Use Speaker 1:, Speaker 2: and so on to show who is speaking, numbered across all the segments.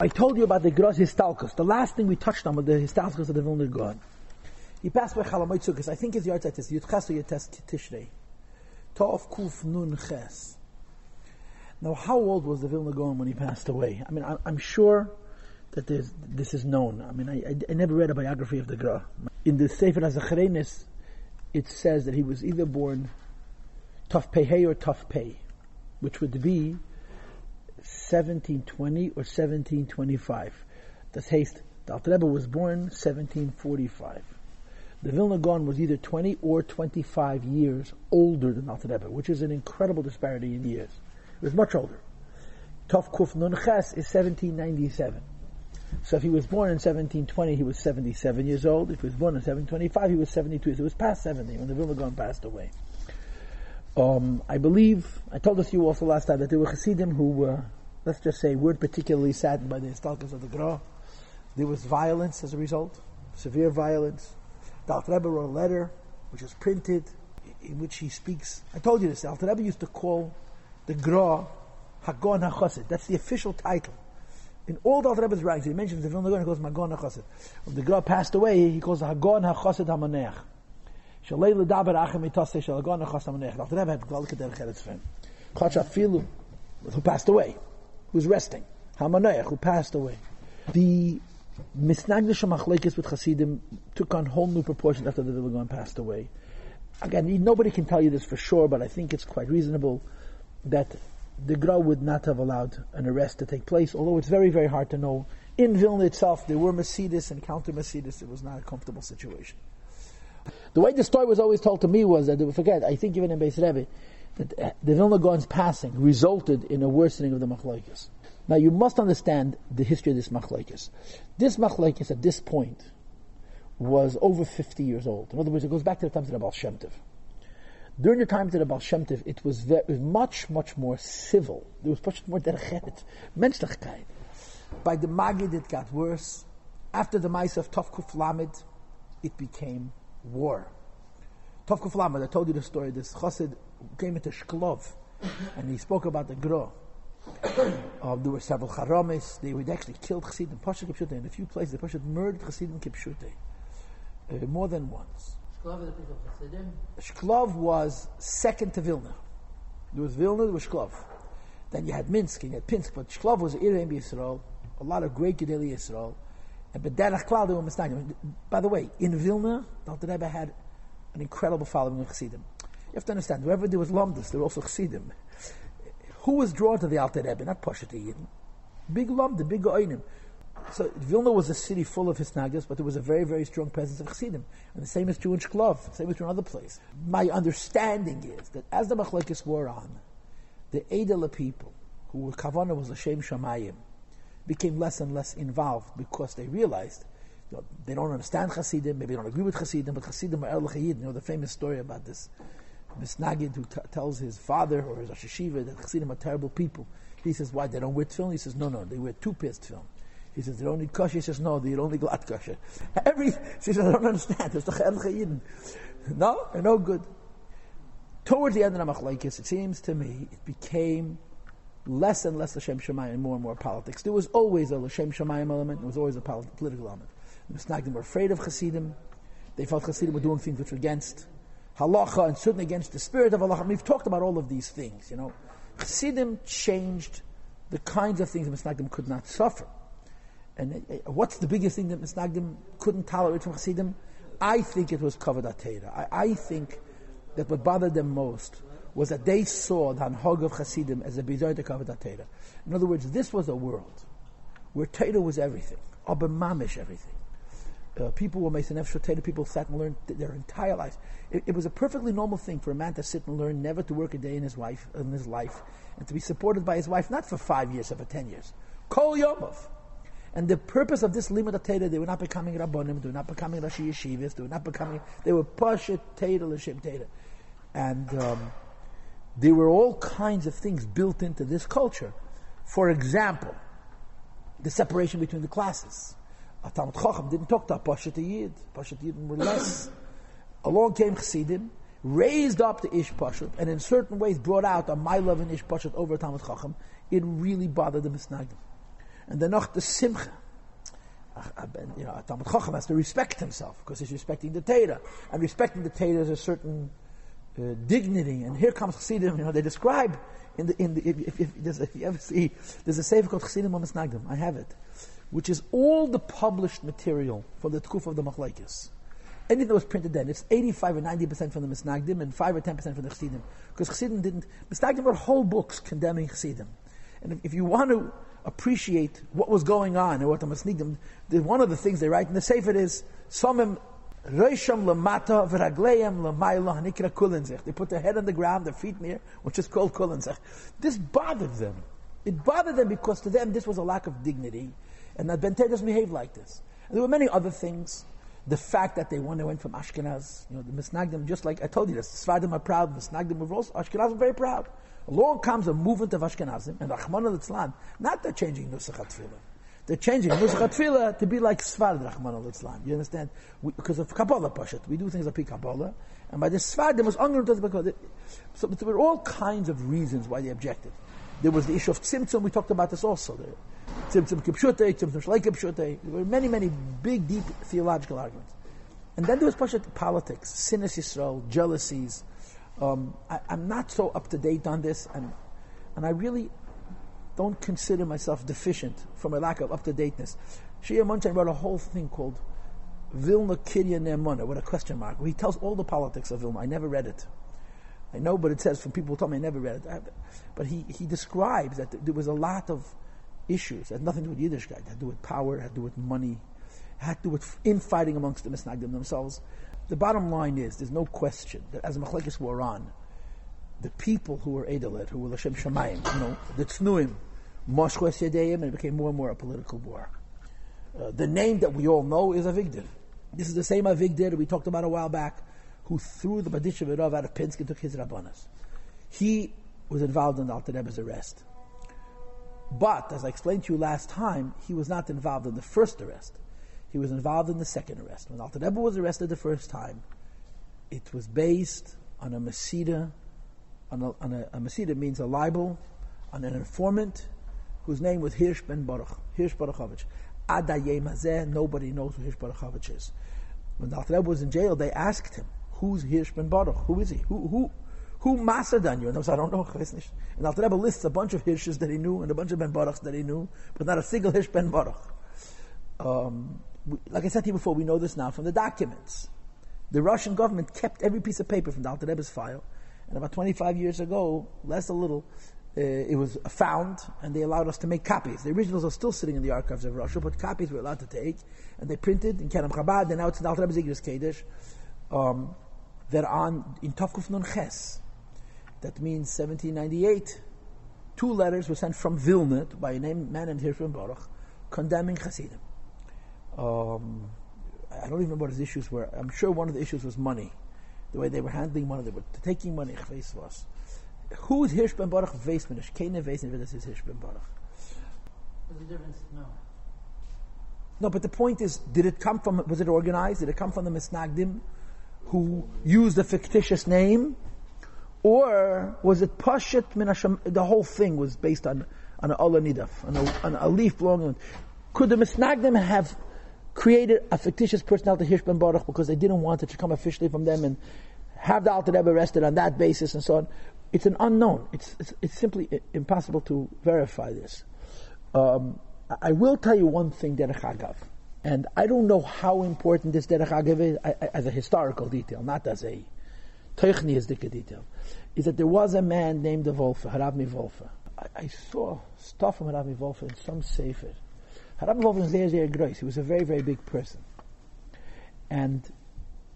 Speaker 1: I told you about the Gros Histalkus. The last thing we touched on was the Histalkus of the Vilna Gaon. He passed by Chalamoitzukas. I think his yard is Yutches or Tishrei. Tov Kuf Nun Ches. Now, how old was the Vilna Gaon when he passed away? I mean, I, am sure that this is known. I mean, I, I, I, never read a biography of the Gra. In the Sefer HaZachrenis, it says that he was either born Tov Pei or Tov Pei, which would be 1720 or 1725. Das heißt, the Rebbe was born 1745. The Vilna Gaon was either 20 or 25 years older than Alter Rebbe, which is an incredible disparity in years. It was much older. Tov Kuf Nun Ches is 1797. So if he was born in 1720, he was 77 years old. If he was born in 1725, he was 72. So it was past 70 when the Vilna Gaon passed away. Um, I believe, I told us you also last time that there were Hasidim who were let's just say, weren't particularly saddened by the Histalkas of the Gra. There was violence as a result, severe violence. Alter Rebbe wrote a letter, which was printed, in which he speaks. I told you this. Alter Rebbe used to call the Gra Hagon HaChosid. That's the official title. In all the Rebbe's writings, he mentions the Vilna Gaon, he calls Hagon HaChosid. When the Gra passed away, he calls Hagon HaChosid HaManeach. Shalei l'daber achem mitase shal Hagon HaChosid HaManeach. Alter Rebbe had Glalka Derech Eretz Fem. Chach Afilu, who passed away who's resting. Hamanayach, who passed away. The Misnagdish Machlekes with Hasidim took on whole new proportions after the Vilgon passed away. Again, nobody can tell you this for sure, but I think it's quite reasonable that the Gra would not have allowed an arrest to take place, although it's very, very hard to know. In Vilna itself, there were Mercedes and counter Mercedes. It was not a comfortable situation. The way the story was always told to me was that, forget, I think even in Beis Rebbe, that uh, the Vilna Gaon's passing resulted in a worsening of the machlokes. Now you must understand the history of this machlokes. This machlokes at this point was over 50 years old. In other words, it goes back to the times of the Baal Shem. During the times of the Baal Shem it was, very, much, much more civil. There was much more derchet, menschlichkeit. By the Magid, it got worse. After the mice of Tovkuf Lamed, it became war. Tovkuf Lamed, I told you the story, this chassid came into Shklov, and he spoke about the Gro. Um, there were several Charamis. They would actually killed Chassidim Pasha Kipshute. In a few places, the Pasha murdered Chassidim Kipshute. Uh, more than once. Shklov was second to Vilna. There was Vilna, there was Shklov. Then you had Minsk and you had Pinsk, but Shklov was Irim Yisrael, a lot of great Gedeli Yisrael. And Bederach Klal, they were By the way, in Vilna, Dr. Rebbe had an incredible following of Chassidim. You have to understand, whoever there was Lomdus, there were also Chassidim. Who was drawn to the Alter Rebbe? Not Pashat Yidden. Big Lomda, big Goinim. So Vilna was a city full of Hisnagas, but there was a very, very strong presence of Chassidim. And the same is true in Shklov, same is true in other places. My understanding is that as the Machlekes wore on, the Edela people, who were Kavana was Hashem Shamayim, became less and less involved because they realized you know, they don't understand Chassidim, maybe they don't agree with Chassidim, but Chassidim are El You know the famous story about this Misnagid who t- tells his father or his Asheshiva that Chassidim are terrible people. He says, why? They don't wear tefillin? He says, no, no, they wear two-pierced tefillin. He says, they don't need kosher. He says, no, they don't need glad kosher. Every, he says, I don't understand. It's the No, they're no good. Towards the end of the Machlaikis, it seems to me, it became less and less Hashem Shemayim and more and more politics. There was always a Hashem Shemayim element, there was always a political element. The Misnagdim were afraid of Chassidim. They felt Chassidim were doing things which were against halacha and certainly against the spirit of halacha. We've talked about all of these things, you know. Chassidim changed the kinds of things that Misnagdim could not suffer. And uh, what's the biggest thing that Misnagdim couldn't tolerate from Chassidim? I think it was covered Atera. I, I think that what bothered them most was that they saw the Hanhog of Chassidim as a bizarre to Atera. In other words, this was a world where Torah was everything, Abba everything uh, people were Mason Efshotated, people sat and learned their entire lives. It, it, was a perfectly normal thing for a man to sit and learn, never to work a day in his wife in his life, and to be supported by his wife not for five years, but for ten years. Kol Yomov. And the purpose of this limud Teda, they were not becoming rabbonim, they were not becoming rashi yeshivas, they were not becoming, they were pasha Teda l'shem Teda, and um, there were all kinds of things built into this culture. For example, the separation between the classes. A Talmud Chacham didn't talk to a Pashat Yid. Pashat Yid were less. Along came Chassidim, raised up the Ish Pashat, and in certain ways brought out a my love and Ish Pashat over Talmud Chacham. It really bothered the Misnagdim. And then the simcha. You know, a Talmud Chacham has to respect himself because he's respecting the Torah. And respecting the Torah is a certain uh, dignity. And here comes Chassidim, you know, they describe in the, in the, if, if, if, if you ever see, there's a sefer called Chassidim Nagdim. I have it. Which is all the published material from the Tkuf of the Machlaikis. Anything that was printed then, it's 85 or 90% from the Misnagdim and 5 or 10% from the Chassidim. Because Chassidim didn't, Misnagdim were whole books condemning Chassidim. And if, if, you want to appreciate what was going on and what the Misnagdim, one of the things they write in the Sefer is, Somim Reisham lamata v'ragleim lamayla hanikra kulinzech. They put their head on the ground, their feet near, which is called kulinzech. This bothered them. It bothered them because to them this was a lack of dignity, and that Bente doesn't behave like this. And there were many other things the fact that they went, they went from Ashkenaz, you know, the Misnagdim, just like I told you, the Sfadim are proud, the Misnagdim were also, Ashkenaz are very proud. Along comes a movement of Ashkenazim, and Rahman al not they're changing Nusach HaTfilah. They're changing Nusach HaTfilah to be like Sfad Rahman al You understand? We, because of Kabbalah Pashat. We do things like Kabbalah, and by the Sfadim was ungrunted So there were all kinds of reasons why they objected. There was the issue of Tzimtzum, we talked about this also. There. Kipshute, Kipshute. There were many, many big, deep theological arguments. And then there was Pashat politics, Sinas Yisrael, jealousies. Um, I, am not so up to date on this, and, and I really don't consider myself deficient from a lack of up to dateness. Shia Munchan wrote a whole thing called Vilna Kirya Nemuna with a question mark, where he tells all the politics of Vilna. I never read it. I know, but it says from people who told me I never read it. But he, he describes that there was a lot of issues. It had nothing to do with Yiddishkeit. It had to do with power, it had to do with money, it had to do with infighting amongst the Misnagdim themselves. The bottom line is, there's no question that as Machlekes were on, the people who were Edelit, who were Lashem Shemayim, you know, the Tznuim, Moshkos Yedeim, and it became more and more a political war. Uh, the name that we all know is Avigdor. This is the same Avigdor we talked about a while back, who threw the Badisha Rav out of Pinsk and took his Rabbanas. He was involved in Rebbe's arrest. But, as I explained to you last time, he was not involved in the first arrest. He was involved in the second arrest. When Alter Rebbe was arrested the first time, it was based on a Masida, on a, on a, a Masida means a libel, on an informant whose name was Hirsch ben Baruch, Hirsch Baruchovich. Adayem nobody knows who Hirsch Baruchovich is. When Alter Rebbe was in jail, they asked him, who's Hirsch ben Baruch? Who is he? Who, who, who mastered on you? And I was, I don't know. And Alter Rebbe lists a bunch of Hirshes that he knew and a bunch of Ben Baruchs that he knew, but not a single Hirsch Ben Baruch. Um, like I said to you before, we know this now from the documents. The Russian government kept every piece of paper from the Alter Rebbe's file, and about 25 years ago, less a little, uh, it was found, and they allowed us to make copies. The originals are still sitting in the archives of Russia, but copies were allowed to take, and they printed in Kerem Chabad, and now it's in Alter Rebbe's Igris Kedesh. Um, they're on in Tovkuf Nun Ches. That means 1798. Two letters were sent from Vilna by a name, man named Hirsch Baruch, condemning Hasidim. Um, I don't even remember what his issues were. I'm sure one of the issues was money. The way they were handling money, they were taking money. Who is Hirsch ben Baruch Weismanish? Keine Weismanish, is Hirsch ben Baruch.
Speaker 2: What's the difference? No.
Speaker 1: No, but the point is, did it come from, was it organized? Did it come from the Misnagdim who used a fictitious name? Or was it Pashat Minasham? The whole thing was based on on an Nidaf, on a, leaf belonging. Could the Misnagdim have created a fictitious personality Hirsch ben Baruch because they didn't want it to come officially from them and have the Alter Rebbe arrested on that basis and so on? It's an unknown. It's it's, it's simply impossible to verify this. Um, I will tell you one thing, Derech Agav, and I don't know how important this Derech Agav is as a historical detail, not as a technistic detail is that there was a man named the Wolfe, Harabmi Wolfe. I, I, saw stuff from Harabmi Wolfe in some sefer. Harabmi Wolfe was very, very gross. He was a very, very big person. And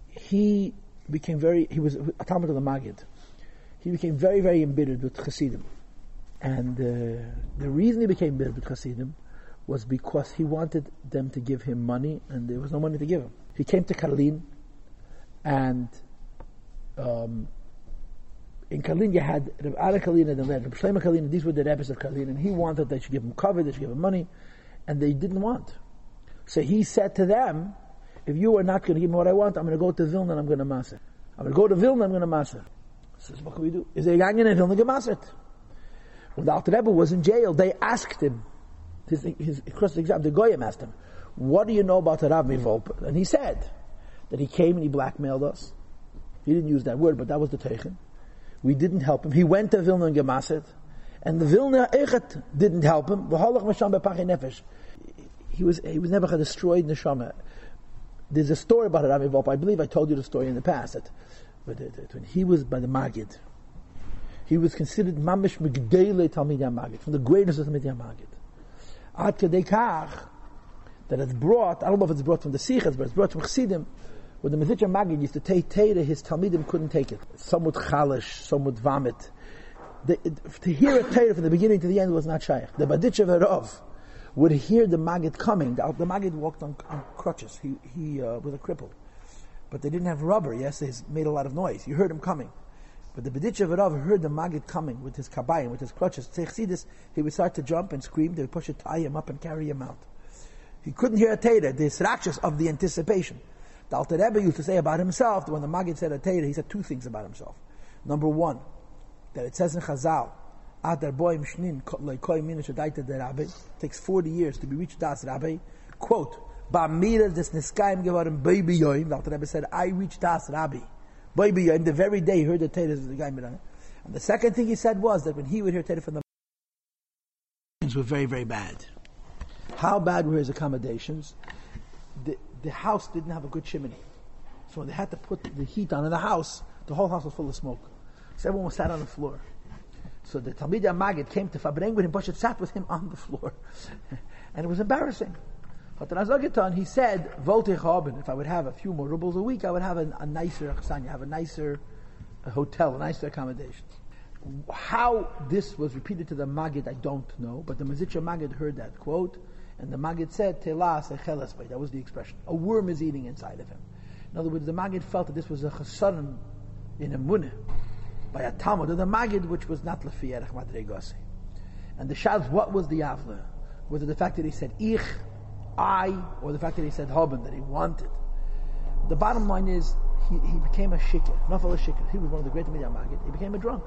Speaker 1: he became very, he was a Talmud of the Magid. He became very, very embittered with Chassidim. And uh, the reason he became embittered with Chassidim was because he wanted them to give him money and there was no money to give him. He came to Karlin and um, in Karlin you had Reb Ara Karlin and Reb Shlomo Karlin, these were the rabbis of Karlin, and he wanted they should give him cover, they should give him money, and they didn't want. So he said to them, if you are not going to give me what I want, I'm going to go to Vilna and I'm going to maser. I'm going to go to Vilna, and I'm going to maser. Says, what can we do? Is they going in Vilna gemassert? When the Alter Rebbe was in jail, they asked him, his, his cross exam, the Goyim asked him, what do you know about the Rav Mivolpe? And he said that he came and he blackmailed us. He didn't use that word, but that was the Teichen. We didn't help him. He went to Vilna and Gemaset, and the Vilna Echet didn't help him. He was, he was never destroyed neshama. There's a story about Rav Mivolpe. I believe I told you the story in the past. That, when he was by the Magid, he was considered mamish migdele Talmid Magid, from the greatest of Talmid Magid. At kedei kach, that it's brought, I don't know if it's brought from the Sichas, but it's brought from Chassidim, when the Mezritcher Magid used to take Teda, his Talmidim couldn't take it. Some would chalish, some would vomit. The, it, to hear a Teda from the beginning to the end was not shaykh. The Baditchev Erov would hear the Magid coming. The, the Magid walked on, on crutches. He, he uh, was a cripple. But they didn't have rubber. Yes, they made a lot of noise. You heard him coming. But the Beditchev Rav heard the Magid coming with his kabayim, with his crutches. See this, he would start to jump and scream. They would push it, tie him up, and carry him out. He couldn't hear a Teda, the srachas of the anticipation. The Alter Rebbe used to say about himself, that when the Magid said a Teda, he said two things about himself. Number one, that it says in Chazal. Takes 40 years to be reached das rabbi. Quote, Ba'mira des niskayim gevarim baby. The Alter Rebbe said, I reached das rabbi. Baby the very day he heard the of the guy And the second thing he said was that when he would hear Teda from the things were very, very bad. How bad were his accommodations? The, the house didn't have a good chimney. So when they had to put the heat on in the house, the whole house was full of smoke. So everyone was sat on the floor. So the Talmid Magid came to Fabreng with him, Bushit sat with him on the floor. and it was embarrassing. But he said, if I would have a few more rubles a week, I would have a, a nicer Aksanya, have a nicer a hotel, a nicer accommodation. How this was repeated to the Magid, I don't know, but the Mezritcher Magid heard that quote, and the Magid said, Telas That was the expression. A worm is eating inside of him. In other words, the Magid felt that this was a chesaron in a munah by a Talmud of the Magid, which was not Lefi Erech Madregose. And the Shav, what was the Avla? Was it the fact that he said Ich, I, or the fact that he said Haben, that he wanted? The bottom line is, he, he became a shikr, Nafal a shikr. He was one of the great Midian Magid. He became a drunk.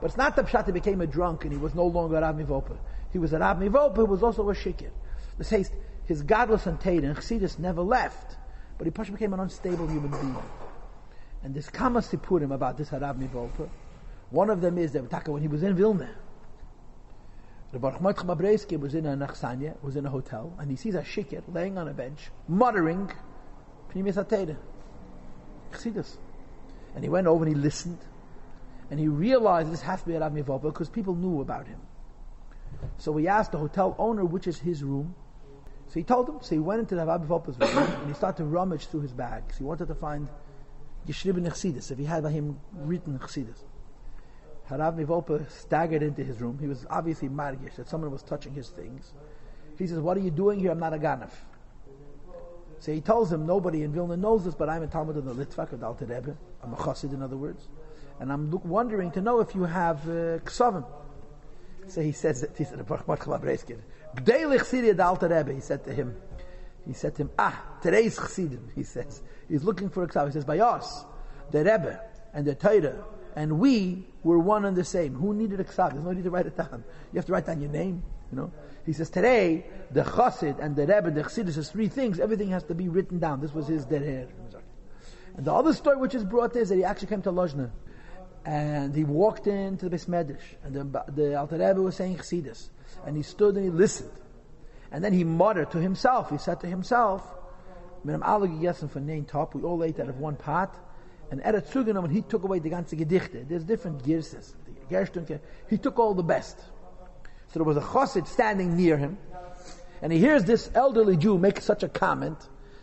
Speaker 1: But it's not the Pshat he became a drunk and he was no longer a Rav Mivopa. He was a Rav Mivopa who was also a shikr. The says his godless and and Chassidus never left, but he became an unstable human being. And there's Kama Sipurim about this Harav Mivolta. One of them is that when he was in Vilna, the Baruch Babreski was in a Nachsanya, was in a hotel, and he sees a shikir laying on a bench, muttering, Pnimis Ateda. Chassidus. And he went over and he listened, and he realized this has to be a Rav Mivolta because people knew about him. So he asked the hotel owner which is his room. So he told him. So he went into the Rav Mivolta's room and he started to rummage through his bags. He wanted to find geschrieben Chassidus, if he had by him written Chassidus. Harav Mivolpa staggered into his room. He was obviously margish that someone was touching his things. He says, What are you doing here? I'm not a Ganef. So he tells him, Nobody in Vilna knows this, but I'm a Talmud of the Litvak of Alter Rebbe. I'm a Chassid, in other words. And I'm wondering to know if you have uh, Ksavim. So he says that, he said, He said to him, he said to him, Ah, today's Chassidim, he says. He's looking for a Ksav. He says, by us, the Rebbe and the Torah, and we were one and the same. Who needed a Ksav? There's no need to write it down. You have to write down your name, you know. He says, today, the Chassid and the Rebbe, the Chassidus is three things. Everything has to be written down. This was his hair. And the other story which is brought is that he actually came to Lozna. And he walked into the Besmedish. And the, the Alter Rebbe was saying Chassidus. And he stood and he listened. And then he muttered to himself. He said to himself, we all ate out of one pot. And er zugenommen, he took away the ganze Gedichte. There's different girses. He took all the best. So there was a chassid standing near him, and he hears this elderly Jew make such a comment.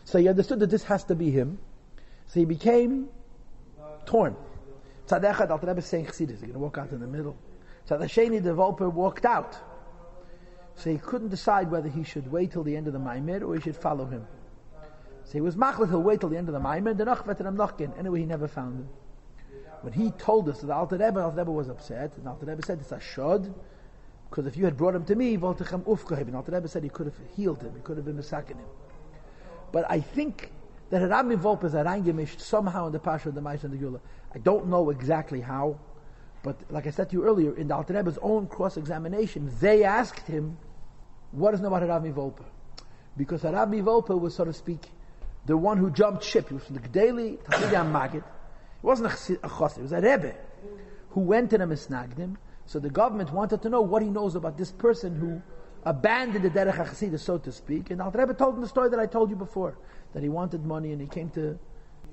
Speaker 1: So he understood that this has to be him. So he became torn. Tzadechad al Rebbe saying Chassidus, he's going to walk out in the middle. Tzadasheni the Volper walked out. So he couldn't decide whether he should wait till the end of the Maimir or he should follow him. So he was machlit, he'll wait till the end of the Maimon, the Nachvet and Amnochkin. Anyway, he never found him. When he told us that the Alter Rebbe, Alter Rebbe was upset, and Alter Rebbe said, it's a shod, because if you had brought him to me, Voltechem Ufkahib, and Alter Rebbe said he could have healed him, he could have been misakin him. But I think that Rami Volpe is a reingemished somehow in the Pasha of the Mais and the Gula. I don't know exactly how, but like I said to you earlier, in the Alter Rebbe's own cross-examination, they asked him, What is known about Volpa? Because Rabbi Volpa was, so to speak, the one who jumped ship. He was from the Gdeli, Tachidiyam Magid. It wasn't a, chassid, it was a Rebbe who went to the Misnagdim. So the government wanted to know what he knows about this person who abandoned the Derech HaChassidus, so to speak. And Al Rebbe told him the story that I told you before, that he wanted money and he came to,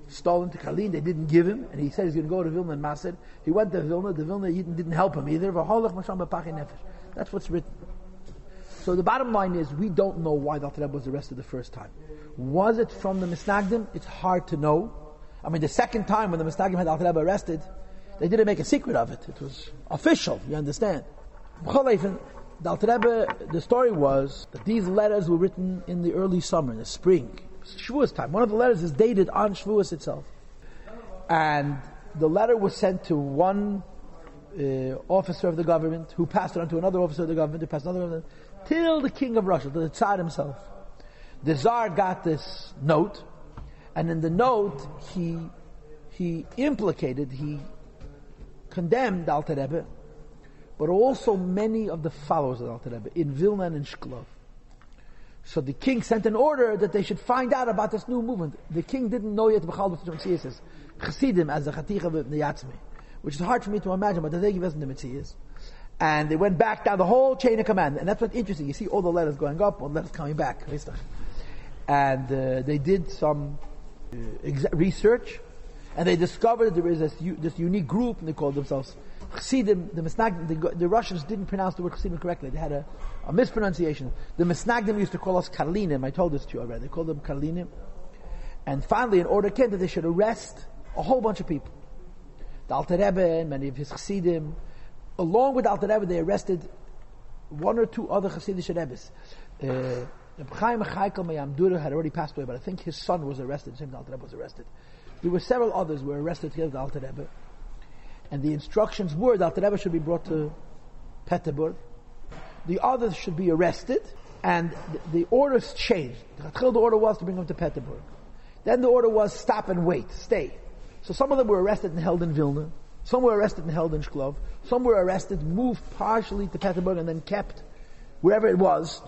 Speaker 1: stolen to Karlin, they didn't give him, and he said he's going to go to Vilna and Maser. He went to Vilna, the Vilna didn't help him either. That's what's written. So the bottom line is, we don't know why the Alter was arrested the first time. Was it from the Misnagdim? It's hard to know. I mean, the second time when the Misnagdim had Alter arrested, they didn't make a secret of it. It was official, you understand. The Alter the story was that these letters were written in the early summer, in the spring, Shavuos time. One of the letters is dated on Shavuos itself. And the letter was sent to one uh, officer of the government, who passed it on to another officer of the government, who passed another, till the king of Russia, the Tsar himself. The Tsar got this note, and in the note he he implicated, he condemned Alter Rebbe, but also many of the followers of Alter Rebbe in Vilna and in Shklov. So the king sent an order that they should find out about this new movement. The king didn't know yet B'chal B'tzim says Chassidim as the Chaticha B'Yatzmi, which is hard for me to imagine, but the they give us the Mitzias. And they went back down the whole chain of command, and that's what's interesting. You see all the letters going up, all the letters coming back. And uh, they did some uh, exa- research, and they discovered there is this, u- this unique group, and they called themselves Chassidim. The Misnagdim, the, the Russians didn't pronounce the word Chassidim correctly. They had a, a mispronunciation. The Misnagdim used to call us Karlinim. I told this to you already. They called them Karlinim. And finally, an order came that they should arrest a whole bunch of people. The Alter Rebbe and many of his Chassidim. Along with Alter Rebbe, they arrested one or two other Chassidish Rebbes. Uh, Reb Chaim Chaikel Mayamdura had already passed away, but I think his son was arrested. The same Alter Rebbe was arrested. There were several others who were arrested together with Alter Rebbe. And the instructions were that Alter Rebbe should be brought to Peterburg. The others should be arrested, and the, the orders changed. The order was to bring them to Peterburg. Then the order was stop and wait, stay. So some of them were arrested and held in Vilna. Some were arrested and held in Shklov. Some were arrested, moved partially to Peterburg, and then kept wherever it was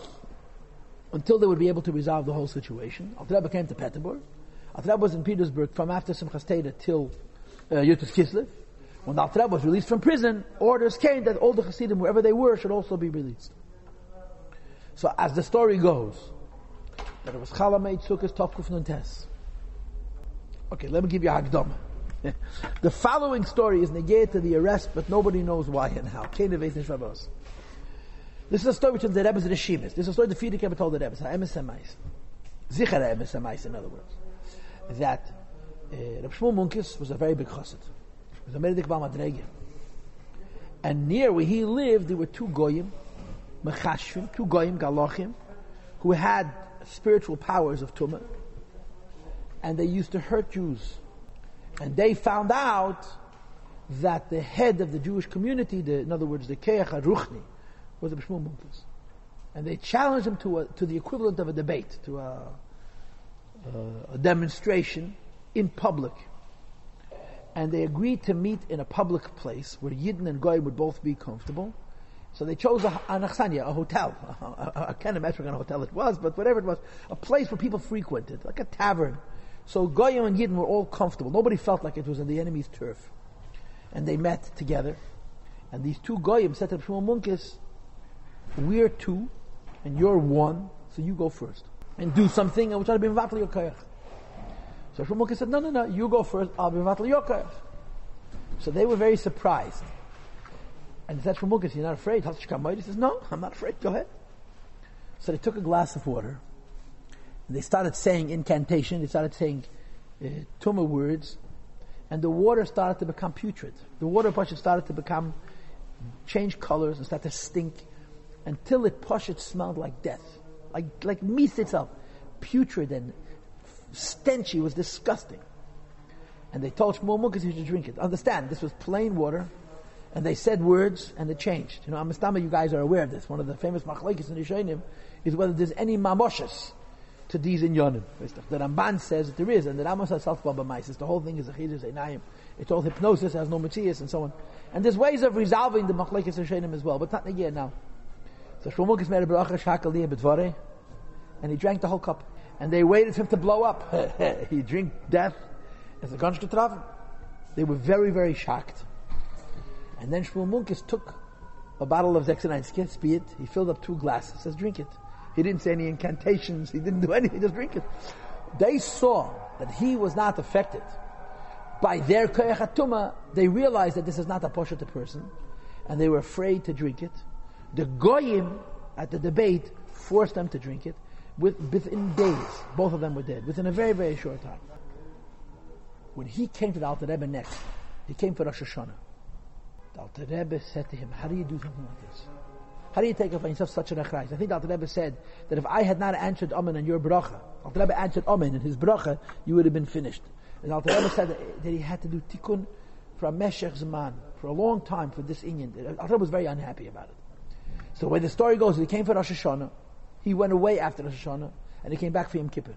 Speaker 1: until they would be able to resolve the whole situation. Alter Rebbe came to Peterburg. Alter was in Petersburg from after Simchas Teda till uh, Yutus Kislev. When Alter was released from prison, orders came that all the Hasidim, wherever they were, should also be released. So as the story goes, that it was Chalamei Tzukas Tovkuf Nuntes. Okay, let me give you a Hagdama. the following story is negated to the arrest, but nobody knows why and how. This is a story between the Rebbe's Shimas. This is a story the Fidik ever told the Rebbe's. Ha'emes. Zicher Ha'emes in other words. That uh, Reb Shmuel Munkis was a very big chassid. Was a Meredik. And near where he lived, there were two Goyim, Mechashvim, two Goyim, Galochim, who had spiritual powers of Tumah. And they used to hurt Jews. And they found out that the head of the Jewish community, the, in other words, the Keach HaRuchni, was the Shmuel Munkis. And they challenged him to, a, to the equivalent of a debate, to a, a, a demonstration in public. And they agreed to meet in a public place where Yidden and Goyim would both be comfortable. So they chose a, an achsania, a hotel. I can't imagine what kind of hotel it was, but whatever it was, a place where people frequented, like a tavern. So Goyim and Yidden were all comfortable. Nobody felt like it was in the enemy's turf. And they met together. And these two Goyim said to Shmuel Munkis, we're two, and you're one, so you go first. And do something, and we'll try to be Mvatli your koyach. So Shmuel Munkis said, no, no, no, you go first, I'll be Mvatli your koyach. So they were very surprised. And he said, Shmuel Munkis, you're not afraid? He says, no, I'm not afraid, go ahead. So they took a glass of water, they started saying incantation, they started saying uh, tumah words, and the water started to become putrid. The water pasha started to become, change colors and start to stink, until it pasha smelled like death, like like meat itself, putrid and stenchy. Was disgusting. And they told Shmuel Munkis he should drink it. Understand, this was plain water, and they said words, and it changed. You know, Amistama, you guys are aware of this. One of the famous machlekes in Rishonim is whether there's any mamoshes to these in Yonim. The Ramban says that there is, and the Rambam says self The whole thing is a chiddush einayim. It's all hypnosis, has no mitzias, and so on. And there's ways of resolving the machlekes Rishonim as well, but not again now. So Shlomo Munkis made a bracha shakaliyah b'dvare, and he drank the whole cup. And they waited for him to blow up. he drank death as a gunsh They were very, very shocked. And then Shmuel Munkis took a bottle of Zexanine Spirit. He filled up two glasses. Says, drink it. He didn't say any incantations. He didn't do anything. He just drink it. They saw that he was not affected by their koyachatuma. They realized that this is not a poshut person, and they were afraid to drink it. The goyim at the debate forced them to drink it. With, within days, both of them were dead. Within a very, very short time. When he came to the Alter Rebbe next, he came for Rosh Hashanah. The Alter Rebbe said to him, how do you do something like this? How do you take upon yourself such a rechrayis? I think Alter Rebbe said that if I had not answered Amen on your bracha, Alter Rebbe answered Amen in his bracha, you would have been finished. And Alter Rebbe said that, that, he had to do tikkun for a meshech zman, for a long time for this Indian. Alter Rebbe was very unhappy about it. So way the story goes, he came for Rosh Hashanah, he went away after Rosh Hashanah, and he came back for Yom Kippur.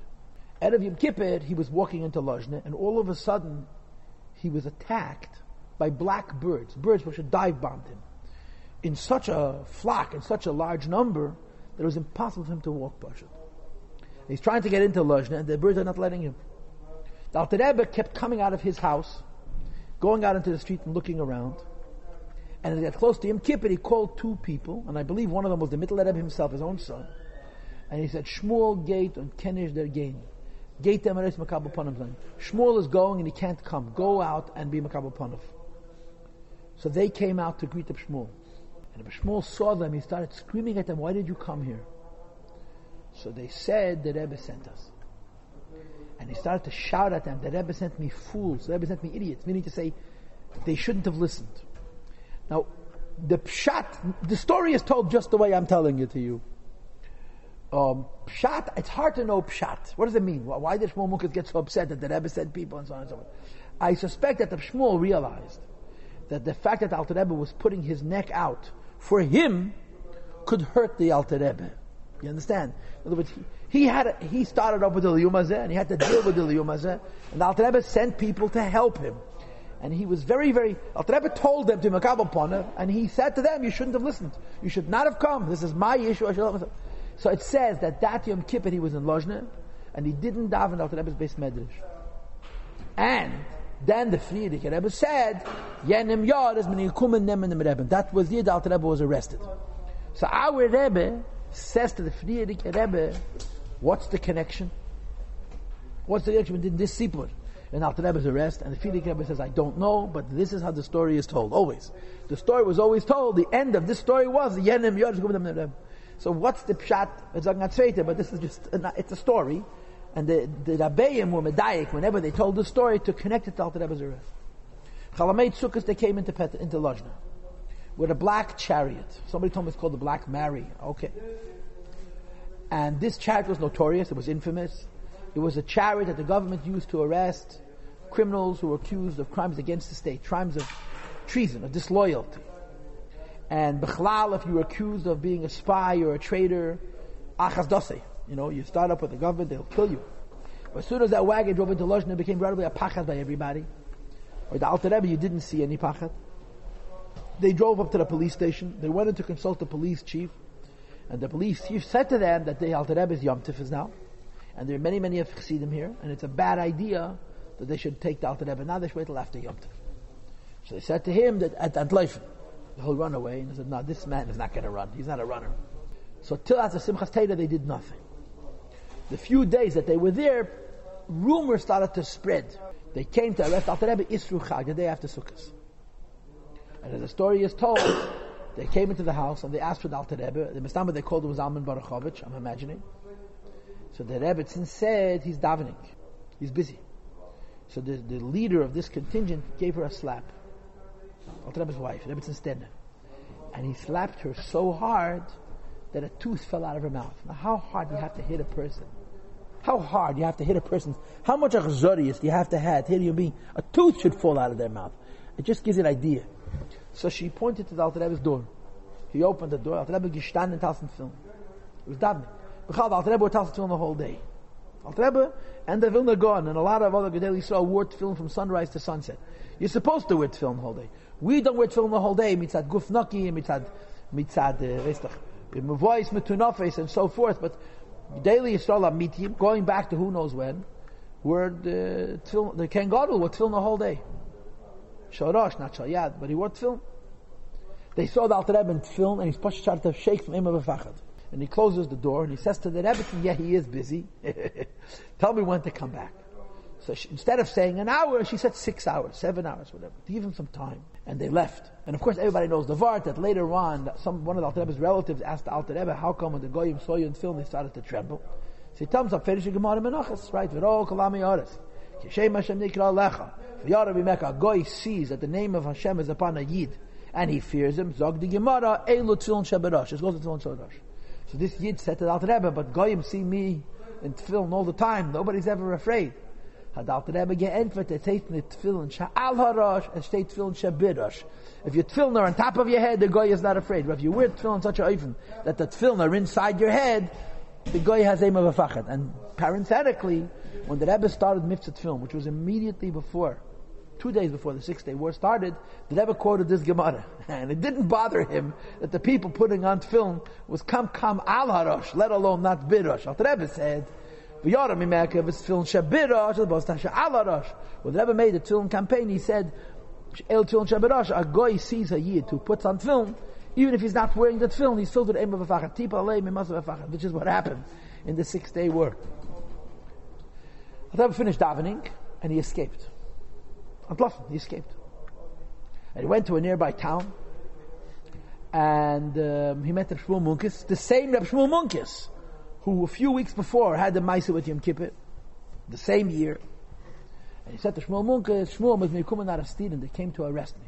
Speaker 1: Out of Yom Kippur, he was walking into Lozhne, and all of a sudden, he was attacked by black birds, birds which had dive bombed him, in such a flock, in such a large number, that it was impossible for him to walk Pashut. He's trying to get into Lozhne, and the birds are not letting him. The Alter Rebbe kept coming out of his house, going out into the street and looking around. And as he got close to Yom Kippur, he called two people, and I believe one of them was the Mittel Rebbe himself, his own son. And he said, Shmuel gate and Kenish der gain. Gate Emaris Makabal Panav. Shmuel is going and he can't come. Go out and be Makabal Panav. So they came out to greet the Shmuel. And if Shmuel saw them, he started screaming at them, Why did you come here? So they said, The Rebbe sent us. And he started to shout at them, The Rebbe sent me fools, the Rebbe sent me idiots, meaning to say, they shouldn't have listened. Now, the pshat, the story is told just the way I'm telling it to you. Um, pshat, it's hard to know pshat. What does it mean? Why did Shmuel Munkis get so upset that the Rebbe sent people and so on and so forth? I suspect that the Shmuel realized that the fact that Alter Rebbe was putting his neck out for him could hurt the Alter Rebbe. You understand? In other words, he, he had he started off with the Liyumazeh and he had to deal with the Liyumazeh, and the Alter Rebbe sent people to help him. And he was very, very, Alter Rebbe told them to Makab upon it, and he said to them, you shouldn't have listened. You should not have come. This is my issue. So it says that that Yom Kippur he was in Lozhne, and he didn't daven Alter Rebbe's base medrash. And then the Frierdiker Rebbe said, Yenim Yod is Menikumen Nemen Rebbe. That was the year the Rebbe was arrested. So our Rebbe says to the Frierdiker Rebbe, what's the connection? What's the connection between this Sipur? and Alter Rebbe's arrest, and the Frierdiker Rebbe says, I don't know, but this is how the story is told, always. The story was always told, the end of this story was, the Yenim Yod So what's the pshat? It's not but this is just, it's a story. And the, the Rabbeim were medayik whenever they told the story to connect it to Alter Rebbe's arrest. Chalamed Sukkot, they came into, Pet, into Lozhna with a black chariot. Somebody told me it's called the Black Mary. Okay. And this chariot was notorious, it was infamous. It was a chariot that the government used to arrest criminals who were accused of crimes against the state, crimes of treason, of disloyalty. And Bechlal, if you were accused of being a spy or a traitor, achas dose, you know, you start up with the government, they'll kill you. But as soon as that wagon drove into Lozhne, it became relatively a pachad by everybody. Or the Alter Rebbe, you didn't see any pachad. They drove up to the police station. They went in to consult the police chief. And the police chief said to them that the Alter Rebbe's Yom Tif is now. And there are many, many of Chassidim here. And it's a bad idea that they should take the Alter Rebbe. Now they should wait till after Yom Tif. So they said to him that at Antleifen, he'll run away. And he said, no, this man is not going to run. He's not a runner. So till after Simchas Torah, they did nothing the few days that they were there, rumors started to spread. They came to arrest Alter Rebbe Isru Chag, the day after Sukkot. And as the story is told, they came into the house and they asked for the Alter Rebbe. The Mistama they called him was Alman Baruchovich, I'm imagining. So the Rebbetzin said he's davening. He's busy. So the, the leader of this contingent gave her a slap. Alter Rebbe's wife, Rebbetzin Stedner. And he slapped her so hard that a tooth fell out of her mouth. Now how hard do you have to hit a person? How hard you have to hit a person? How much achzorius you have to have to hit you being? A tooth should fall out of their mouth. It just gives you an idea. So she pointed to the Alter Rebbe's door. He opened the door. Alter Rebbe gestanden in Talsum film. It was davening. Bechal, Alter Rebbe Talsum film the whole day. Alter Rebbe and the Vilna Gaon and a lot of other Gedeli saw wore film from sunrise to sunset. You're supposed to wear film the whole day. We don't wear film the whole day. Mitzad guf naki, mitzad, mitzad, uh, in Mavois, Metunafes, and so forth. But daily Yisrael Amitim, going back to who knows when, were the, tfil, the Ken Gadol wore tefillin the whole day. Shorosh, not Shalyad, but he wore tefillin. They saw the Alter Rebbe in tefillin, and he's pushed started to shake from Imam Befachad. And he closes the door, and he says to the Rebbe, yeah, he is busy. Tell me when to come back. So she, instead of saying an hour, she said six hours, seven hours, whatever, to give him some time. And they left. And of course, everybody knows the Vart that later on, some one of the Alter Rebbe's relatives asked the Alter Rebbe, how come when the Goyim saw you in film, they started to tremble? So he tells them, finish the Gemara Menachas, right? V'ro kolami oris. Kishem Hashem nikra lecha. V'yara Goy sees that the name of Hashem is upon a Yid, and he fears him. Zog the Gemara, Eilu tefillin sheberosh. It goes to. So this Yid said to the Alter Rebbe, but Goyim see me in tefillin all the time. Nobody's ever afraid. Alter Rebbe geantwortet, it says in the tefillin sha'al and state tefillin sheberosh. If your tefillin are on top of your head, the Goy is not afraid. But if you wear tefillin such a oifen, that the tefillin are inside your head, the Goy has aim of a fachet. And parenthetically, when the Rebbe started Mitzvah Tefillin, which was immediately before, two days before the Six Day War started, the Rebbe quoted this Gemara. And it didn't bother him that the people putting on tefillin was kam kam al harosh, let alone not birosh. Al Rebbe said, V'yara mimeka v'tefillin shabirosh, as tasha al harosh. When the Rebbe made the tefillin campaign, he said, El tefillin shabirosh, a goy sees a yid who puts on tefillin, even if he's not wearing the tefillin, he's filled with aim of a. Tipa alei which is what happened in the Six Day War. Al Rebbe finished davening, and he escaped. Antlafen, he escaped. And he went to a nearby town, and um, he met Reb Shmuel Munkis, the same Reb Shmuel Munkis, who a few weeks before had the Maisa with Yom Kippur, the same year. And he said to Shmuel Munkis, Shmuel was me coming out of Steden, they came to arrest me.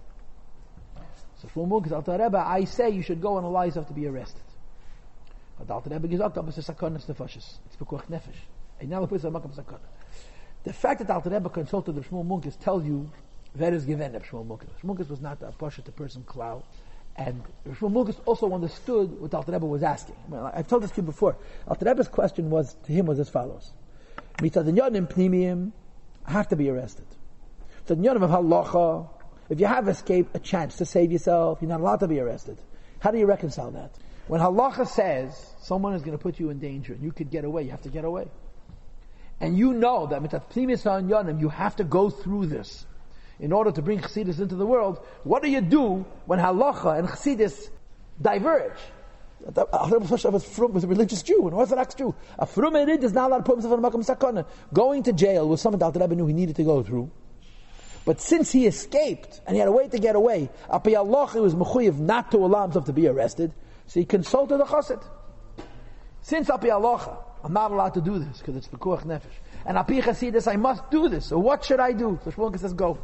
Speaker 1: So Shmuel Munkis, Alter Rebbe, I say you should go and allow yourself to be arrested. But Alter Rebbe gesagt, aber es ist Sakonis Nefashis. It's Pekuach Nefesh. Ein Nala Pus Makam Sakon. The fact that Alter Rebbe consulted the Shmuel Munkis tells you that is given of Shmuel Munkis. Shmuel Munkis was not a Pasha to person Klau. And Shmuel also understood what Alter Rebbe was asking. Well, I've told this to you before. Alter Rebbe's question was to him was as follows: Mitzadanyonim pnimiyim have to be arrested. Of halacha, if you have escaped a chance to save yourself, you're not allowed to be arrested. How do you reconcile that? When halacha says someone is going to put you in danger and you could get away, you have to get away. And you know that yonim, you have to go through this in order to bring chassidus into the world. What do you do when halacha and chassidus diverge? was a religious Jew, an Orthodox Jew. A frumerid is not allowed to put himself in a makam sakana. Going to jail was something that Rebbe knew he needed to go through. But since he escaped and he had a way to get away, Api Allah he was mechuyev not to allow himself to be arrested, so he consulted the chassid. Since Api Allah, I'm not allowed to do this because it's the kuach nefesh. And Api Chasidus, I must do this. So what should I do? So Shmuel says, go.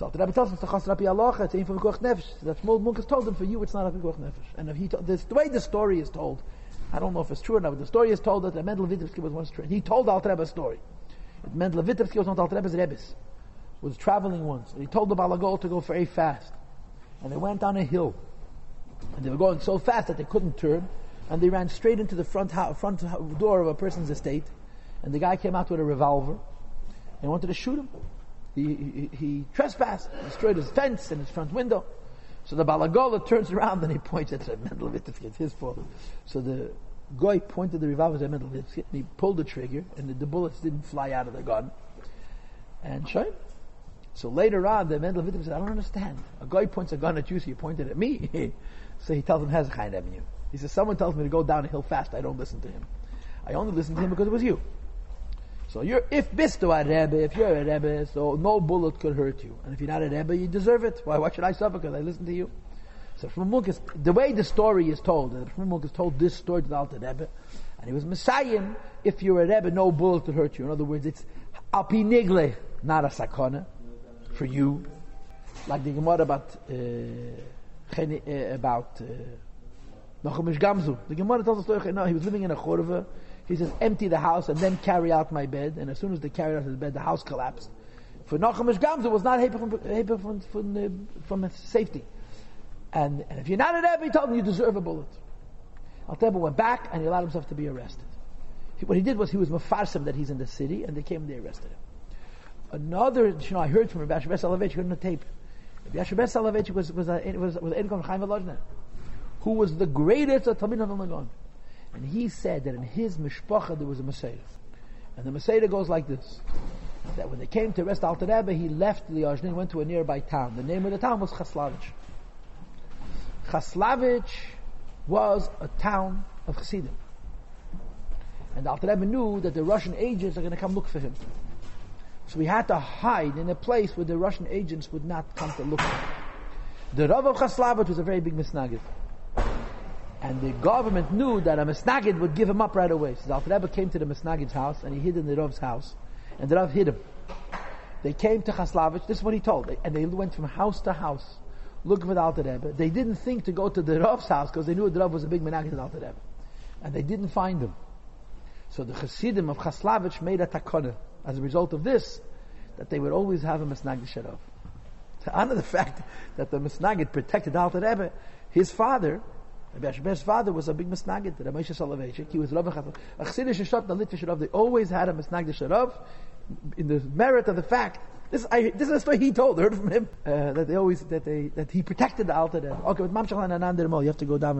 Speaker 1: So the Rebbe tells the chassid Api Allah, it's for the kuach nefesh. That Shmuel Munkis told him, for you it's not a kuach nefesh. And if he this, the way the story is told, I don't know if it's true or not, but the story is told that the Mendel Vitebsky was once trained. He told Alter Rebbe a story. Mendel Vitebsky was not Alter Rebbe's Rebbe's. Was traveling once. And he told the Balagol to go very fast. And they went down a hill. And they were going so fast that they couldn't turn and they ran straight into the front, ho- front door of a person's estate, and the guy came out with a revolver, and wanted to shoot him. He, he, trespassed, destroyed his fence and his front window. So the Balagola turns around and he points at Mendel Vitebsky, it's his fault. So the guy pointed the revolver at Mendel Vitebsky, and he pulled the trigger, and the, the, bullets didn't fly out of the gun. And shame. So later on, the Mendel Vitebsky said, I don't understand. A guy points a gun at you, so you pointed at me. so he tells him, Hezekiah Avenue. He says, someone tells me to go down a hill fast, I don't listen to him. I only listen to him because it was you. So you're, if bisto a rebbe, if you're a rebbe, so no bullet could hurt you. And if you're not a rebbe, you deserve it. Why, why should I suffer? Because I listen to you. So from the way the story is told, and Shmuel is told this story to the Alter Rebbe, and he was Messiah, if you're a Rebbe, no bullet could hurt you. In other words, it's alpi nigle, not a sakana, for you. Like the Gemara about, uh, about, uh, Gamzu. The Gemara tells us no, he was living in a chorva. He says, empty the house and then carry out my bed. And as soon as they carried out his bed, the house collapsed. For Nachum Gamzu was not from, from, from, from safety. And, and if you're not a Rebbe, he told him you deserve a bullet. Al went back and he allowed himself to be arrested. He, what he did was he was mafarsim that he's in the city, and they came and they arrested him. Another, you know, I heard from Rabbi Yashabes Soloveitchik on the tape. Rabbi Soloveitchik was was was was Chaim Volozhner who was the greatest of Talmid Vilna Gaon. And he said that in his mishpacha there was a Messiah. And the Messiah goes like this. That when they came to rest Alter Rebbe, he left the Yajnin and went to a nearby town. The name of the town was Chaslavich. Chaslavich was a town of Chassidim. And Alter Rebbe knew that the Russian agents are going to come look for him. So he had to hide in a place where the Russian agents would not come to look for him. The Rav of Chaslavich was a very big misnagid. And the government knew that a misnagid would give him up right away. So Alter Rebbe came to the misnagid's house and he hid in the Rav's house. And the Rav hid him. They came to Chaslavich, this is what he told. And they went from house to house looking for the Alter Rebbe. They didn't think to go to the Rav's house because they knew the Rav was a big menagid in Alter Rebbe. And they didn't find him. So the Chassidim of Chaslavich made a takana as a result of this, that they would always have a Misnagid Sharov. To honor the fact that the Misnagid protected Alter Rebbe, his father, Rabbi Ashbe's father was a big Misnagid, Rabbi Moshe Soloveitchik. He was Rabbi Chassav. A Chassidish Shot and Litvish Sharov, they always had a Misnagid Sharov in the merit of the fact this, I, this is the story he told. I heard from him uh, that they always that they that he protected the Alter Rebbe. Okay, with Mamshach and Anand you have to go down and